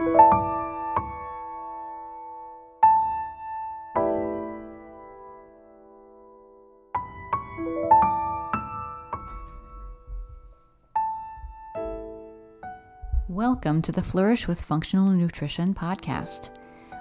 Welcome to the Flourish with Functional Nutrition podcast.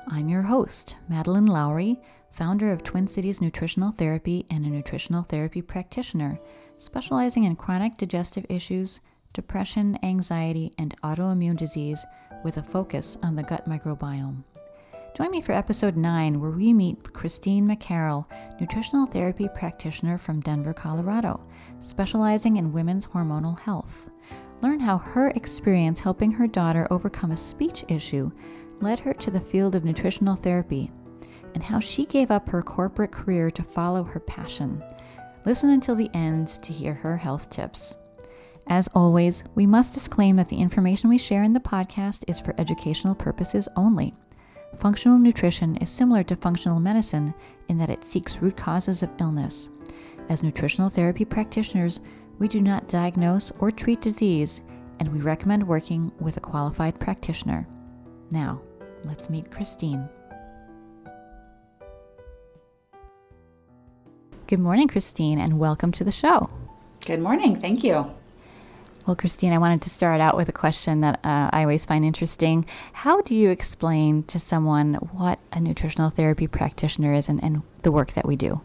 I'm your host, Madeline Lowry, founder of Twin Cities Nutritional Therapy and a nutritional therapy practitioner, specializing in chronic digestive issues, depression, anxiety, and autoimmune disease with a focus on the gut microbiome. Join me for episode 9, where we meet Christine McCarroll, nutritional therapy practitioner from Denver, Colorado, specializing in women's hormonal health. Learn how her experience helping her daughter overcome a speech issue led her to the field of nutritional therapy and how she gave up her corporate career to follow her passion. Listen until the end to hear her health tips. As always, we must disclaim that the information we share in the podcast is for educational purposes only. Functional nutrition is similar to functional medicine in that it seeks root causes of illness. As nutritional therapy practitioners, we do not diagnose or treat disease, and we recommend working with a qualified practitioner. Now, let's meet Christine. Good morning, Christine, and welcome to the show. Good morning. Thank you. Well, Christine, I wanted to start out with a question that uh, I always find interesting. How do you explain to someone what a nutritional therapy practitioner is and, and the work that we do?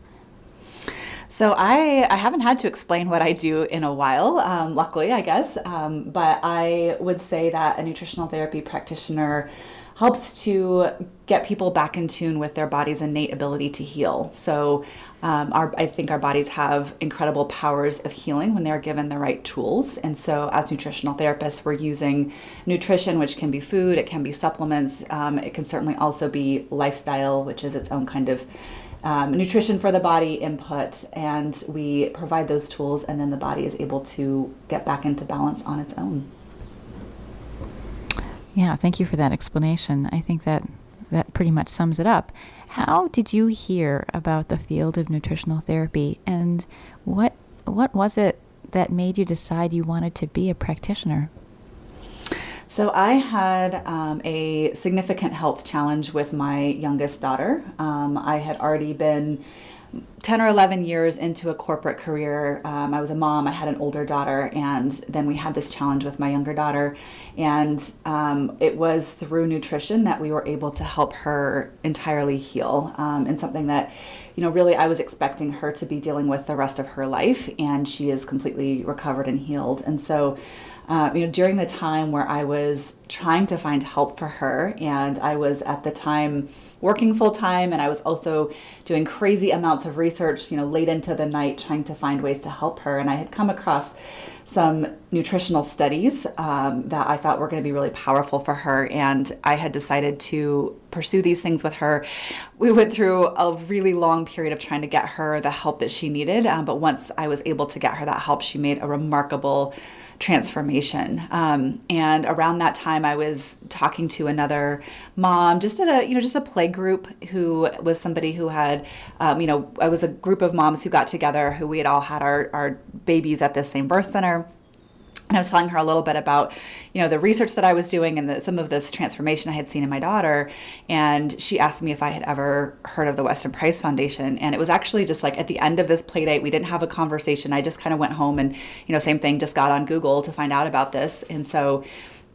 So I, I haven't had to explain what I do in a while, um, luckily, I guess. Um, but I would say that a nutritional therapy practitioner helps to get people back in tune with their body's innate ability to heal. So um, our, I think our bodies have incredible powers of healing when they're given the right tools. And so as nutritional therapists, we're using nutrition, which can be food, it can be supplements, um, it can certainly also be lifestyle, which is its own kind of um, nutrition for the body input, and we provide those tools, and then the body is able to get back into balance on its own. Yeah, thank you for that explanation. I think that that pretty much sums it up. How did you hear about the field of nutritional therapy, and what what was it that made you decide you wanted to be a practitioner? So I had um, a significant health challenge with my youngest daughter. Um, I had already been 10 or 11 years into a corporate career. Um, I was a mom, I had an older daughter, and then we had this challenge with my younger daughter. And um, it was through nutrition that we were able to help her entirely heal, um, and something that you know, really I was expecting her to be dealing with the rest of her life, and she is completely recovered and healed. And so uh, you know, during the time where I was trying to find help for her, and I was at the time working full time, and I was also doing crazy amounts of research, you know, late into the night trying to find ways to help her. And I had come across some nutritional studies um, that I thought were going to be really powerful for her. And I had decided to pursue these things with her. We went through a really long period of trying to get her the help that she needed. Um, but once I was able to get her that help, she made a remarkable transformation. Um, and around that time, I was talking to another mom, just at a you know just a play group, who was somebody who had, um, you know, I was a group of moms who got together, who we had all had our our babies at the same birth center and I was telling her a little bit about, you know, the research that I was doing and the, some of this transformation I had seen in my daughter. And she asked me if I had ever heard of the Weston Price Foundation. And it was actually just like at the end of this play date, we didn't have a conversation. I just kind of went home and, you know, same thing, just got on Google to find out about this. And so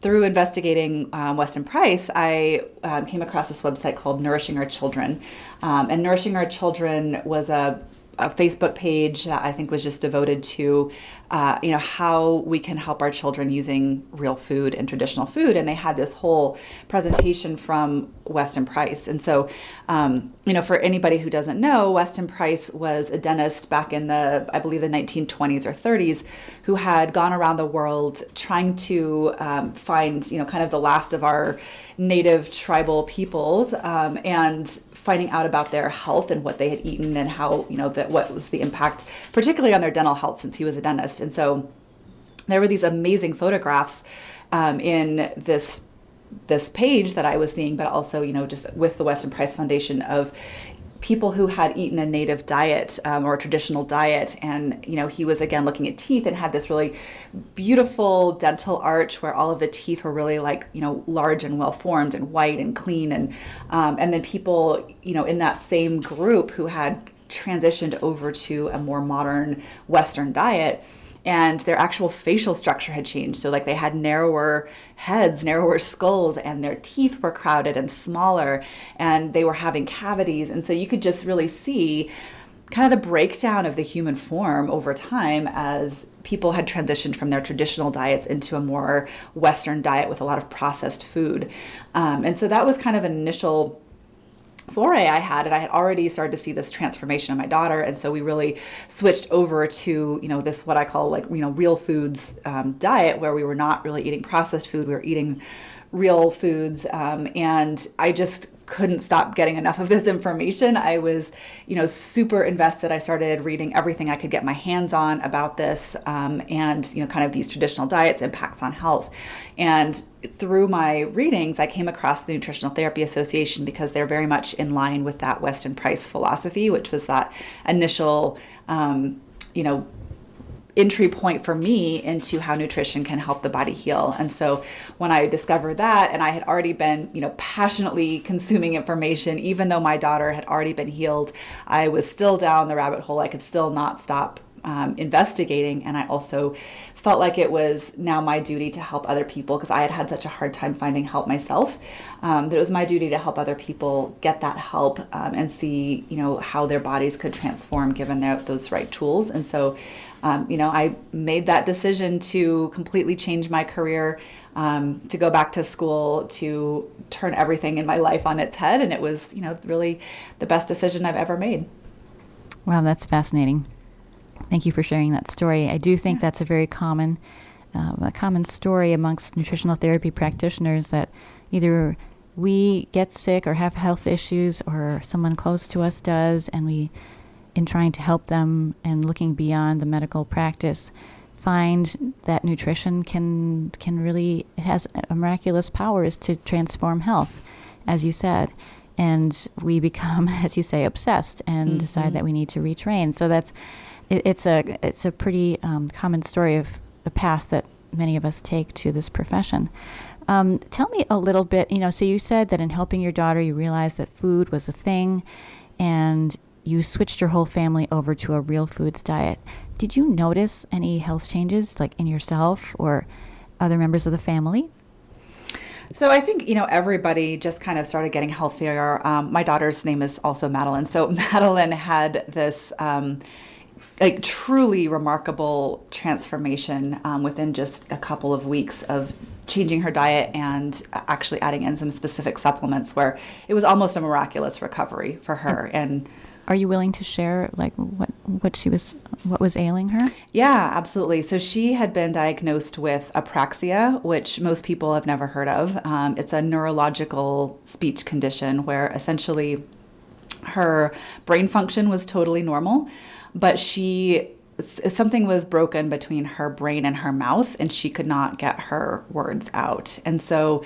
through investigating um, Weston Price, I um, came across this website called Nourishing Our Children. Um, and Nourishing Our Children was a a Facebook page that I think was just devoted to, uh, you know, how we can help our children using real food and traditional food. And they had this whole presentation from Weston Price. And so, um, you know, for anybody who doesn't know, Weston Price was a dentist back in the, I believe, the 1920s or 30s, who had gone around the world trying to um, find, you know, kind of the last of our native tribal peoples um, and finding out about their health and what they had eaten and how you know that what was the impact particularly on their dental health since he was a dentist. And so there were these amazing photographs um, in this this page that I was seeing, but also, you know, just with the Weston Price Foundation of people who had eaten a native diet um, or a traditional diet and you know he was again looking at teeth and had this really beautiful dental arch where all of the teeth were really like you know large and well formed and white and clean. And um, and then people you know in that same group who had transitioned over to a more modern western diet and their actual facial structure had changed. So, like, they had narrower heads, narrower skulls, and their teeth were crowded and smaller, and they were having cavities. And so, you could just really see kind of the breakdown of the human form over time as people had transitioned from their traditional diets into a more Western diet with a lot of processed food. Um, and so, that was kind of an initial foray I had, and I had already started to see this transformation in my daughter, and so we really switched over to you know this what I call like you know real foods um, diet, where we were not really eating processed food, we were eating real foods, um, and I just couldn't stop getting enough of this information. I was, you know, super invested. I started reading everything I could get my hands on about this um, and, you know, kind of these traditional diets, impacts on health. And through my readings, I came across the Nutritional Therapy Association because they're very much in line with that Weston Price philosophy, which was that initial, um, you know, entry point for me into how nutrition can help the body heal. And so when I discovered that, and I had already been, you know, passionately consuming information, even though my daughter had already been healed, I was still down the rabbit hole. I could still not stop um, investigating. And I also felt like it was now my duty to help other people because I had had such a hard time finding help myself. Um, that it was my duty to help other people get that help um, and see, you know, how their bodies could transform given their, those right tools. And so um, you know, I made that decision to completely change my career, um, to go back to school, to turn everything in my life on its head. And it was, you know, really the best decision I've ever made. Wow, that's fascinating. Thank you for sharing that story. I do think that's a very common, uh, a common story amongst nutritional therapy practitioners that either we get sick or have health issues or someone close to us does, and we in trying to help them and looking beyond the medical practice find that nutrition can can really has a miraculous powers to transform health as you said. And we become as you say obsessed and mm-hmm. decide that we need to retrain. So that's it, it's a it's a pretty um, common story of the path that many of us take to this profession. Um, tell me a little bit you know so you said that in helping your daughter you realized that food was a thing and you switched your whole family over to a real foods diet. Did you notice any health changes, like in yourself or other members of the family? So I think you know everybody just kind of started getting healthier. Um, my daughter's name is also Madeline. So Madeline had this um, like truly remarkable transformation um, within just a couple of weeks of changing her diet and actually adding in some specific supplements, where it was almost a miraculous recovery for her. And are you willing to share like what what she was what was ailing her? Yeah, absolutely. So she had been diagnosed with apraxia, which most people have never heard of. Um, it's a neurological speech condition where essentially her brain function was totally normal, but she something was broken between her brain and her mouth and she could not get her words out. And so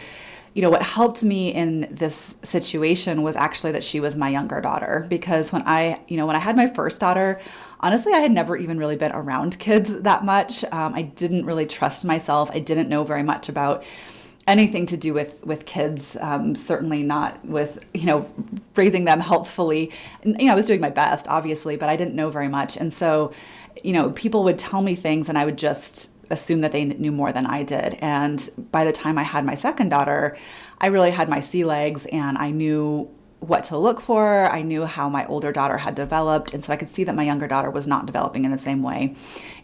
you know, what helped me in this situation was actually that she was my younger daughter because when I, you know, when I had my first daughter, honestly, I had never even really been around kids that much. Um, I didn't really trust myself. I didn't know very much about anything to do with with kids. Um, certainly not with you know raising them healthfully. And, you know, I was doing my best, obviously, but I didn't know very much, and so you know, people would tell me things, and I would just assume that they knew more than I did. And by the time I had my second daughter, I really had my sea legs and I knew what to look for. I knew how my older daughter had developed. And so I could see that my younger daughter was not developing in the same way.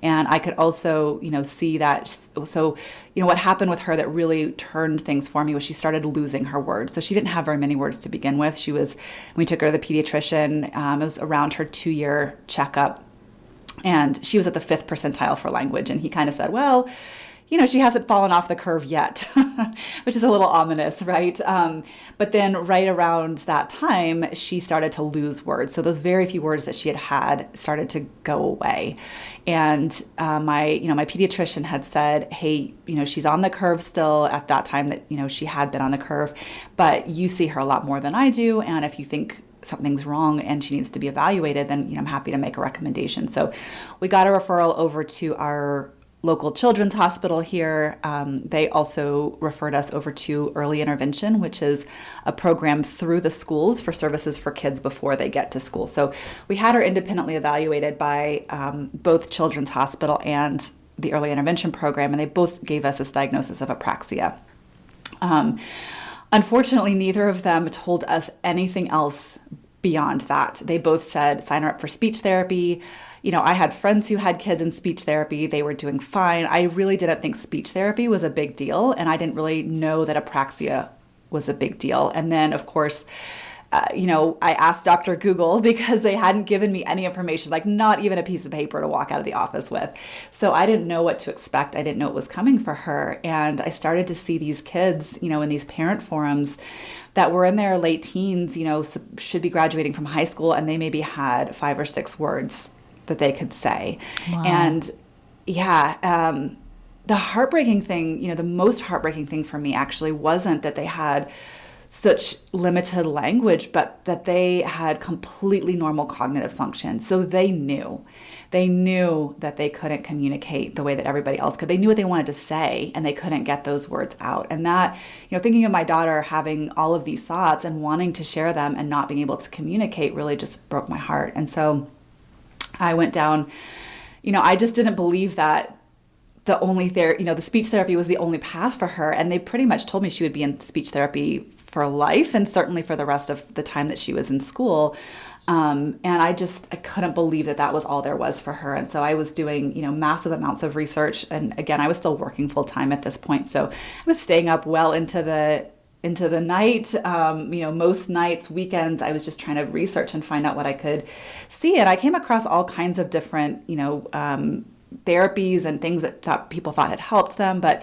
And I could also, you know, see that. So, you know, what happened with her that really turned things for me was she started losing her words. So she didn't have very many words to begin with. She was, we took her to the pediatrician, um, it was around her two year checkup and she was at the fifth percentile for language. And he kind of said, well, you know, she hasn't fallen off the curve yet, which is a little ominous, right? Um, but then, right around that time, she started to lose words. So those very few words that she had had started to go away. And uh, my, you know, my pediatrician had said, "Hey, you know, she's on the curve still." At that time, that you know, she had been on the curve, but you see her a lot more than I do, and if you think something's wrong and she needs to be evaluated, then you know I'm happy to make a recommendation. So we got a referral over to our local children's hospital here. Um, they also referred us over to early intervention, which is a program through the schools for services for kids before they get to school. So we had her independently evaluated by um, both Children's Hospital and the early intervention program, and they both gave us this diagnosis of apraxia. Um, unfortunately, neither of them told us anything else beyond that. They both said sign her up for speech therapy. You know, I had friends who had kids in speech therapy. They were doing fine. I really didn't think speech therapy was a big deal, and I didn't really know that apraxia was a big deal. And then, of course, uh, you know, I asked Dr. Google because they hadn't given me any information, like not even a piece of paper to walk out of the office with. So I didn't know what to expect. I didn't know it was coming for her. And I started to see these kids, you know, in these parent forums that were in their late teens, you know, should be graduating from high school and they maybe had five or six words that they could say. Wow. And yeah, um, the heartbreaking thing, you know, the most heartbreaking thing for me actually wasn't that they had such limited language, but that they had completely normal cognitive function. So they knew. They knew that they couldn't communicate the way that everybody else could. They knew what they wanted to say and they couldn't get those words out. And that, you know, thinking of my daughter having all of these thoughts and wanting to share them and not being able to communicate really just broke my heart. And so I went down, you know, I just didn't believe that the only therapy, you know, the speech therapy was the only path for her. And they pretty much told me she would be in speech therapy for life and certainly for the rest of the time that she was in school. Um, and I just I couldn't believe that that was all there was for her. And so I was doing you know massive amounts of research. And again, I was still working full time at this point, so I was staying up well into the into the night. Um, you know, most nights, weekends, I was just trying to research and find out what I could see. And I came across all kinds of different you know um, therapies and things that people thought had helped them, but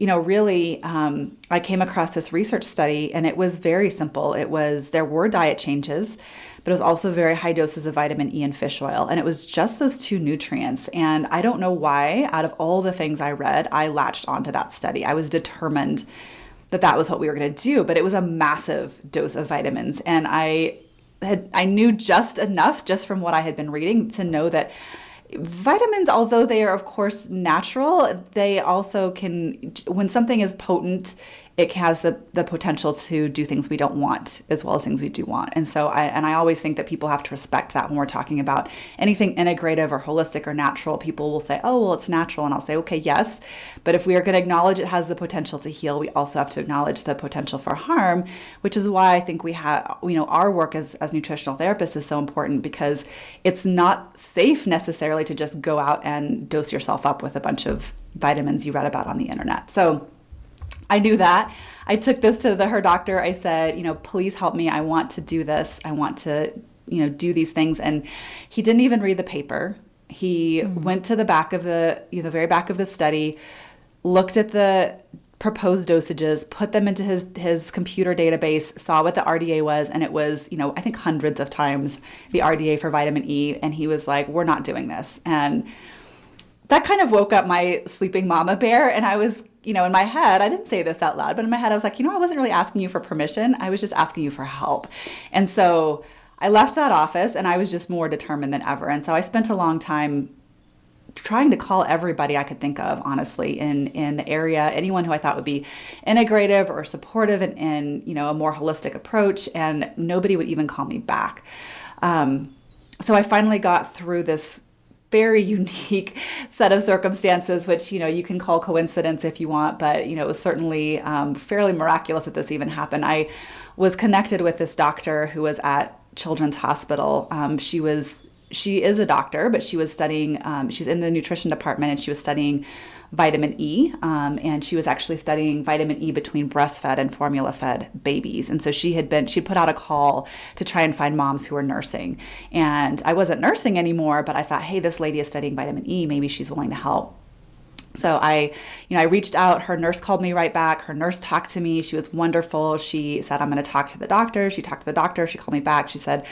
you know, really, um, I came across this research study and it was very simple. It was there were diet changes, but it was also very high doses of vitamin E and fish oil. And it was just those two nutrients. And I don't know why, out of all the things I read, I latched onto that study. I was determined that that was what we were going to do, but it was a massive dose of vitamins. And I had, I knew just enough just from what I had been reading to know that vitamins although they are of course natural they also can when something is potent it has the, the potential to do things we don't want as well as things we do want. And so i and i always think that people have to respect that when we're talking about anything integrative or holistic or natural. People will say oh well it's natural. And i'll say okay yes. But if we are going to acknowledge it has the potential to heal we also have to acknowledge the potential for harm which is why i think we have you know our work as, as nutritional therapists is so important because it's not safe necessarily to just go out and dose yourself up with a bunch of vitamins you read about on the internet. So I knew that. I took this to the, her doctor. I said, you know, please help me. I want to do this. I want to, you know, do these things. And he didn't even read the paper. He mm-hmm. went to the back of the, you know, the very back of the study, looked at the proposed dosages, put them into his his computer database, saw what the RDA was, and it was, you know, I think hundreds of times the RDA for vitamin E. And he was like, "We're not doing this." And that kind of woke up my sleeping mama bear, and I was you know, in my head, I didn't say this out loud, but in my head, I was like, you know, I wasn't really asking you for permission. I was just asking you for help. And so I left that office and I was just more determined than ever. And so I spent a long time trying to call everybody I could think of, honestly, in, in the area, anyone who I thought would be integrative or supportive and in, you know, a more holistic approach. And nobody would even call me back. Um, so I finally got through this very unique set of circumstances, which you know you can call coincidence if you want, but you know it was certainly um, fairly miraculous that this even happened. I was connected with this doctor who was at Children's Hospital. Um, she was she is a doctor, but she was studying. Um, she's in the nutrition department, and she was studying vitamin E, um, and she was actually studying vitamin E between breastfed and formula fed babies. And so she had been, she put out a call to try and find moms who were nursing. And I wasn't nursing anymore, but I thought, hey, this lady is studying vitamin E, maybe she's willing to help. So I, you know, I reached out. Her nurse called me right back. Her nurse talked to me. She was wonderful. She said, I'm going to talk to the doctor. She talked to the doctor. She called me back. She said,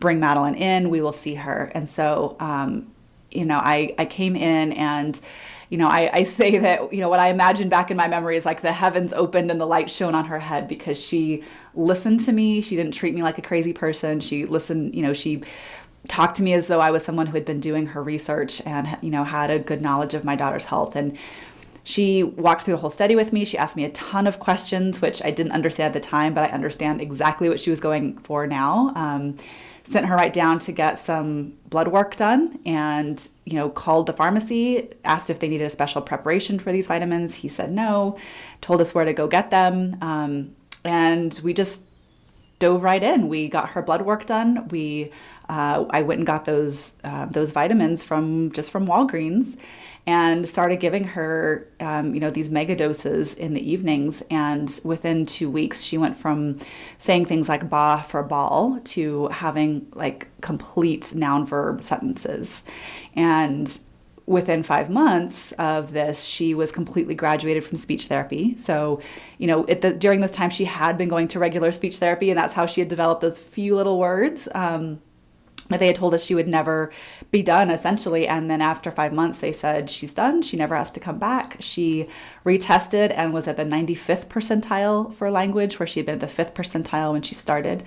bring Madeline in. We will see her. And so, um, you know, I, I came in and you know, I, I say that, you know, what I imagine back in my memory is like the heavens opened and the light shone on her head because she listened to me. She didn't treat me like a crazy person. She listened, you know, she talked to me as though I was someone who had been doing her research and, you know, had a good knowledge of my daughter's health. And she walked through the whole study with me. She asked me a ton of questions, which I didn't understand at the time, but I understand exactly what she was going for now. Um, sent her right down to get some blood work done and you know called the pharmacy asked if they needed a special preparation for these vitamins. He said no told us where to go get them um, and we just dove right in. We got her blood work done. We uh, i went and got those uh, those vitamins from just from walgreens and started giving her, um, you know, these mega doses in the evenings. And within two weeks, she went from saying things like "ba" for ball to having like complete noun verb sentences. And within five months of this, she was completely graduated from speech therapy. So, you know, the, during this time, she had been going to regular speech therapy, and that's how she had developed those few little words. Um, but they had told us she would never be done essentially. And then after five months they said she's done. She never has to come back. She retested and was at the 95th percentile for language where she had been at the fifth percentile when she started.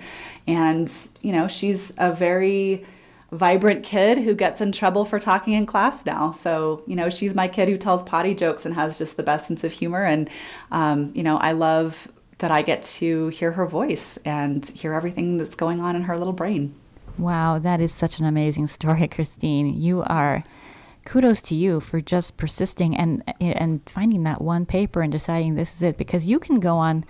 And you know she's a very vibrant kid who gets in trouble for talking in class now. So you know she's my kid who tells potty jokes and has just the best sense of humor. And um, you know i love that i get to hear her voice and hear everything that's going on in her little brain Wow, that is such an amazing story, Christine. You are kudos to you for just persisting and and finding that one paper and deciding this is it because you can go on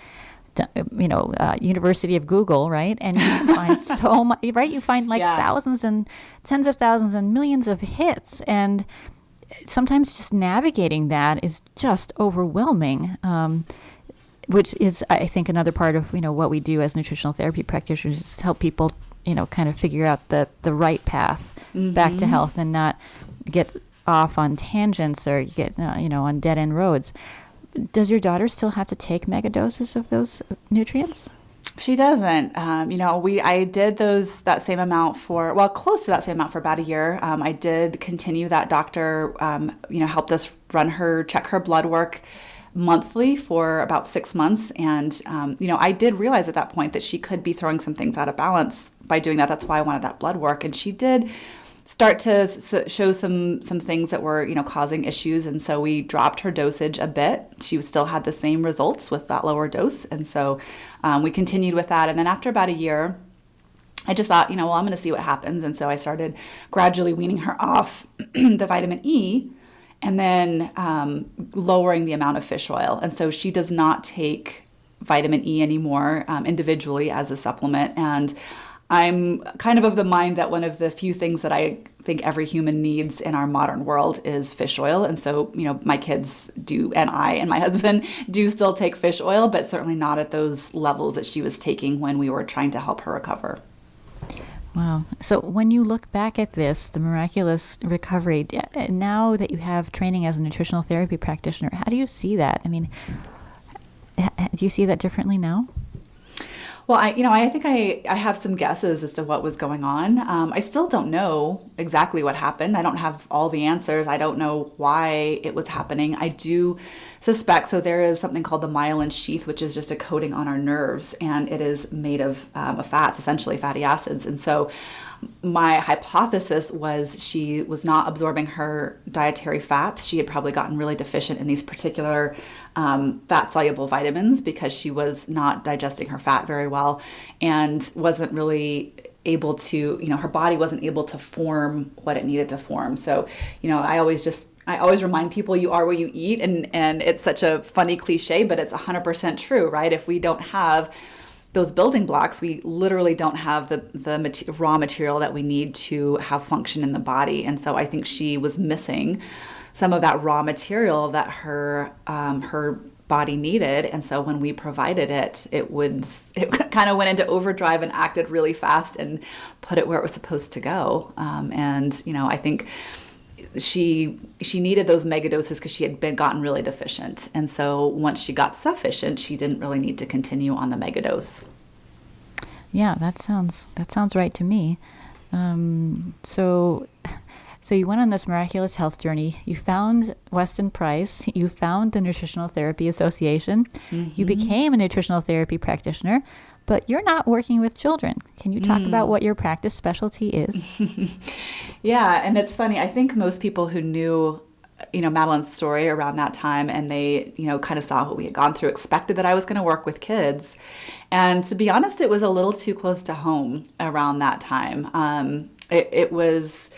you know uh, university of google right and you can find so much right you find like yeah. thousands and tens of thousands and millions of hits and sometimes just navigating that is just overwhelming um, which is i think another part of you know what we do as nutritional therapy practitioners is help people you know, kind of figure out the, the right path mm-hmm. back to mm-hmm. health and not get off on tangents or get, uh, you know, on dead end roads. Does your daughter still have to take mega doses of those nutrients? She doesn't. Um, you know, we I did those that same amount for well, close to that same amount for about a year. Um, I did continue that doctor. Um, you know, helped us run her check her blood work monthly for about six months. And, um, you know, I did realize at that point that she could be throwing some things out of balance by doing that. That's why I wanted that blood work. And she did start to show some some things that were you know causing issues and so we dropped her dosage a bit she still had the same results with that lower dose and so um, we continued with that and then after about a year I just thought, you know, well, I'm going to see what happens. And so I started gradually weaning her off the vitamin E and then um, lowering the amount of fish oil. And so she does not take vitamin E anymore um, individually as a supplement. And I'm kind of of the mind that one of the few things that I think every human needs in our modern world is fish oil. And so, you know, my kids do, and I and my husband do still take fish oil, but certainly not at those levels that she was taking when we were trying to help her recover. Wow. So when you look back at this, the miraculous recovery, now that you have training as a nutritional therapy practitioner, how do you see that? I mean, do you see that differently now? Well, I, you know, I think I, I have some guesses as to what was going on. Um, I still don't know exactly what happened. I don't have all the answers. I don't know why it was happening. I do suspect so. There is something called the myelin sheath, which is just a coating on our nerves, and it is made of, um, fats, essentially fatty acids. And so, my hypothesis was she was not absorbing her dietary fats. She had probably gotten really deficient in these particular um, fat soluble vitamins because she was not digesting her fat very well and wasn't really able to, you know, her body wasn't able to form what it needed to form. So, you know, I always just I always remind people you are what you eat and and it's such a funny cliche, but it's 100% true, right? If we don't have those building blocks, we literally don't have the the raw material that we need to have function in the body. And so I think she was missing some of that raw material that her um, her body needed and so when we provided it it would it kind of went into overdrive and acted really fast and put it where it was supposed to go um, and you know i think she she needed those mega doses because she had been gotten really deficient and so once she got sufficient she didn't really need to continue on the mega dose yeah that sounds that sounds right to me um, so So you went on this miraculous health journey. You found Weston Price. You found the Nutritional Therapy Association. Mm-hmm. You became a nutritional therapy practitioner, but you're not working with children. Can you talk mm. about what your practice specialty is? yeah, and it's funny. I think most people who knew you know Madeline's story around that time and they you know kind of saw what we had gone through expected that I was going to work with kids and to be honest it was a little too close to home around that time um, it, it was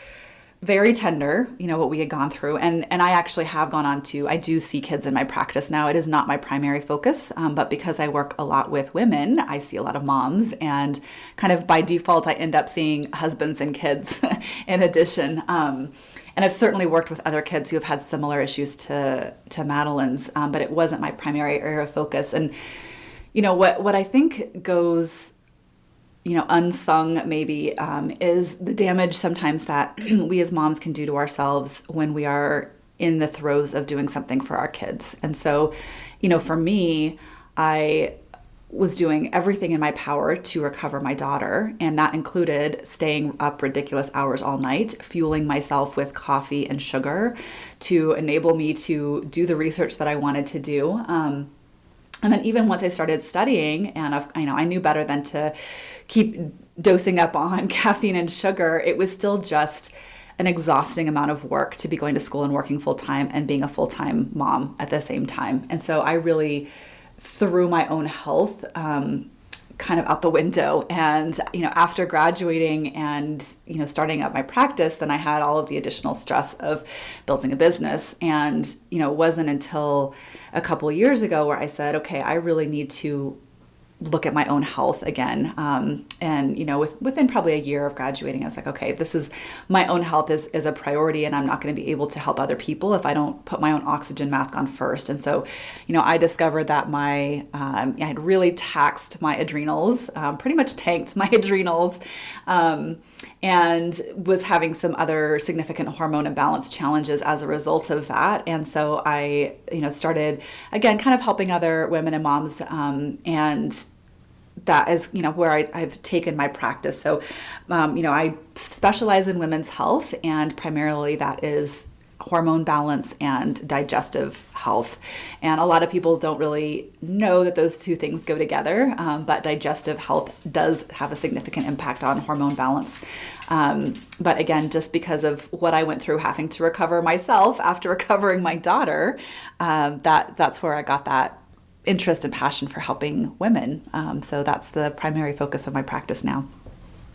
very tender, you know, what we had gone through. And, and I actually have gone on to, I do see kids in my practice now. It is not my primary focus, um, but because I work a lot with women, I see a lot of moms. And kind of by default, I end up seeing husbands and kids in addition. Um, and I've certainly worked with other kids who have had similar issues to, to Madeline's, um, but it wasn't my primary area of focus. And, you know, what, what I think goes you know, unsung maybe um, is the damage sometimes that we as moms can do to ourselves when we are in the throes of doing something for our kids. And so, you know, for me, I was doing everything in my power to recover my daughter, and that included staying up ridiculous hours all night, fueling myself with coffee and sugar to enable me to do the research that I wanted to do. Um, and then even once I started studying, and I've, I know I knew better than to keep dosing up on caffeine and sugar, it was still just an exhausting amount of work to be going to school and working full time and being a full time mom at the same time. And so I really threw my own health um, kind of out the window. And, you know, after graduating and, you know, starting up my practice, then I had all of the additional stress of building a business. And, you know, it wasn't until a couple years ago where I said, okay, I really need to look at my own health again. Um, and you know, with, within probably a year of graduating, I was like, okay, this is my own health is is a priority, and I'm not going to be able to help other people if I don't put my own oxygen mask on first. And so, you know, I discovered that my um, I had really taxed my adrenals, um, pretty much tanked my adrenals, um, and was having some other significant hormone imbalance challenges as a result of that. And so I, you know, started again, kind of helping other women and moms um, and that is you know where I, have taken my practice. So um, you know i specialize in women's health and primarily that is hormone balance and digestive health. And a lot of people don't really know that those two things go together um, but digestive health does have a significant impact on hormone balance. Um, but again just because of what i went through having to recover myself after recovering my daughter um, that that's where i got that interest and passion for helping women. Um, so that's the primary focus of my practice now.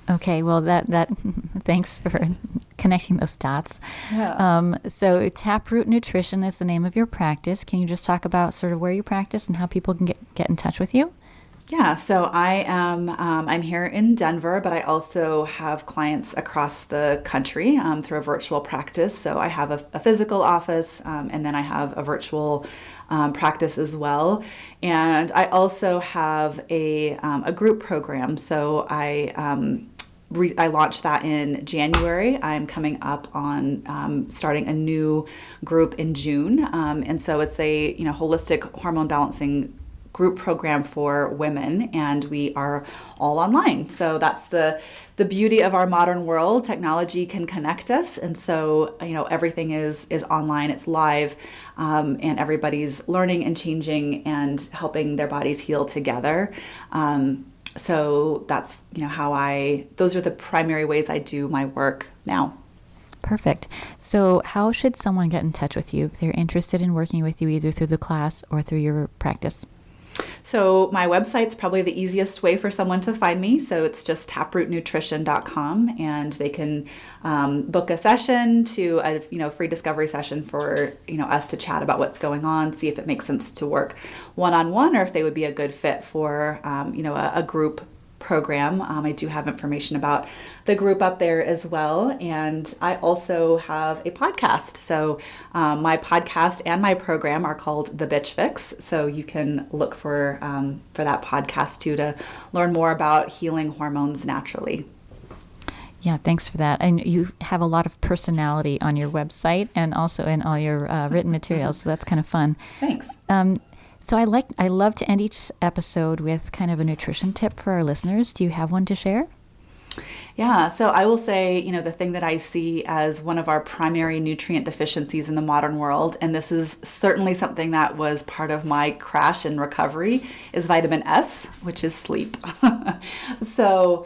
Okay, well, that that thanks for connecting those dots. Yeah. Um, so, Taproot Nutrition is the name of your practice. Can you just talk about sort of where you practice and how people can get get in touch with you? Yeah, so I am um, I'm here in Denver, but I also have clients across the country um, through a virtual practice. So I have a, a physical office, um, and then I have a virtual um, practice as well. And I also have a, um, a group program. So I, um, I launched that in January. I'm coming up on um, starting a new group in June. Um, and so it's a you know holistic hormone balancing group program for women and we are all online. So that's the the beauty of our modern world. Technology can connect us and so you know everything is is online. It's live um, and everybody's learning and changing and helping their bodies heal together. Um, so that's you know how i those are the primary ways i do my work now. Perfect. So, how should someone get in touch with you if they're interested in working with you either through the class or through your practice? So my website's probably the easiest way for someone to find me. So it's just taprootnutrition.com, and they can um, book a session to a you know free discovery session for you know us to chat about what's going on, see if it makes sense to work one on one, or if they would be a good fit for um, you know a, a group program. Um, I do have information about the group up there as well. And I also have a podcast. So um, my podcast and my program are called The Bitch Fix. So you can look for, um, for that podcast too to learn more about healing hormones naturally. Yeah, thanks for that. And you have a lot of personality on your website and also in all your uh, written materials. so that's kind of fun. Thanks. Um, so I like I love to end each episode with kind of a nutrition tip for our listeners. Do you have one to share? Yeah, so I will say, you know, the thing that I see as one of our primary nutrient deficiencies in the modern world, and this is certainly something that was part of my crash and recovery, is vitamin S, which is sleep. so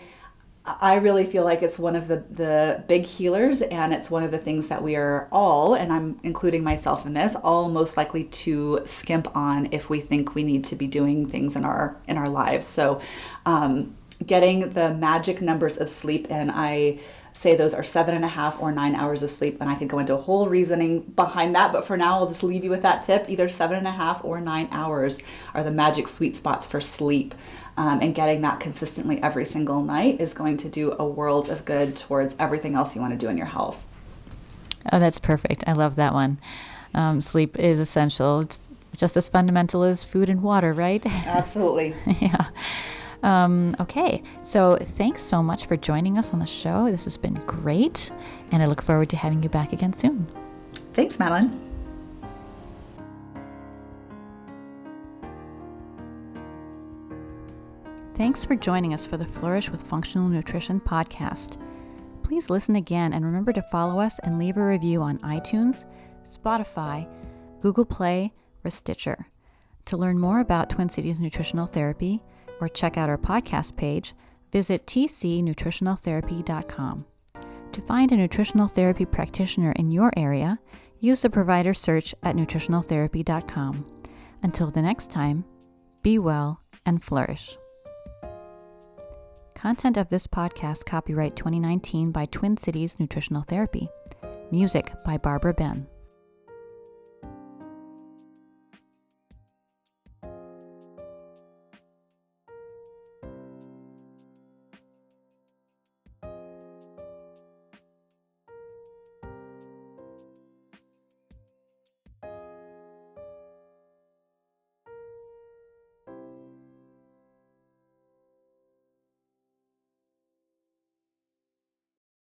I really feel like it's one of the, the big healers, and it's one of the things that we are all, and I'm including myself in this, all most likely to skimp on if we think we need to be doing things in our in our lives. So, um, getting the magic numbers of sleep, and I say those are seven and a half or nine hours of sleep, and I could go into a whole reasoning behind that. But for now, I'll just leave you with that tip: either seven and a half or nine hours are the magic sweet spots for sleep um, and getting that consistently every single night is going to do a world of good towards everything else you want to do in your health. Oh, that's perfect. I love that one. Um, sleep is essential. It's just as fundamental as food and water, right? Absolutely. yeah. Um, okay, so thanks so much for joining us on the show. This has been great, and I look forward to having you back again soon. Thanks, Madeline. Thanks for joining us for the Flourish with Functional Nutrition podcast. Please listen again and remember to follow us and leave a review on iTunes, Spotify, Google Play, or Stitcher. To learn more about Twin Cities Nutritional Therapy or check out our podcast page, visit tcnutritionaltherapy.com. To find a nutritional therapy practitioner in your area, use the provider search at nutritionaltherapy.com. Until the next time, be well and flourish. Content of this podcast copyright 2019 by Twin Cities Nutritional Therapy. Music by Barbara Ben.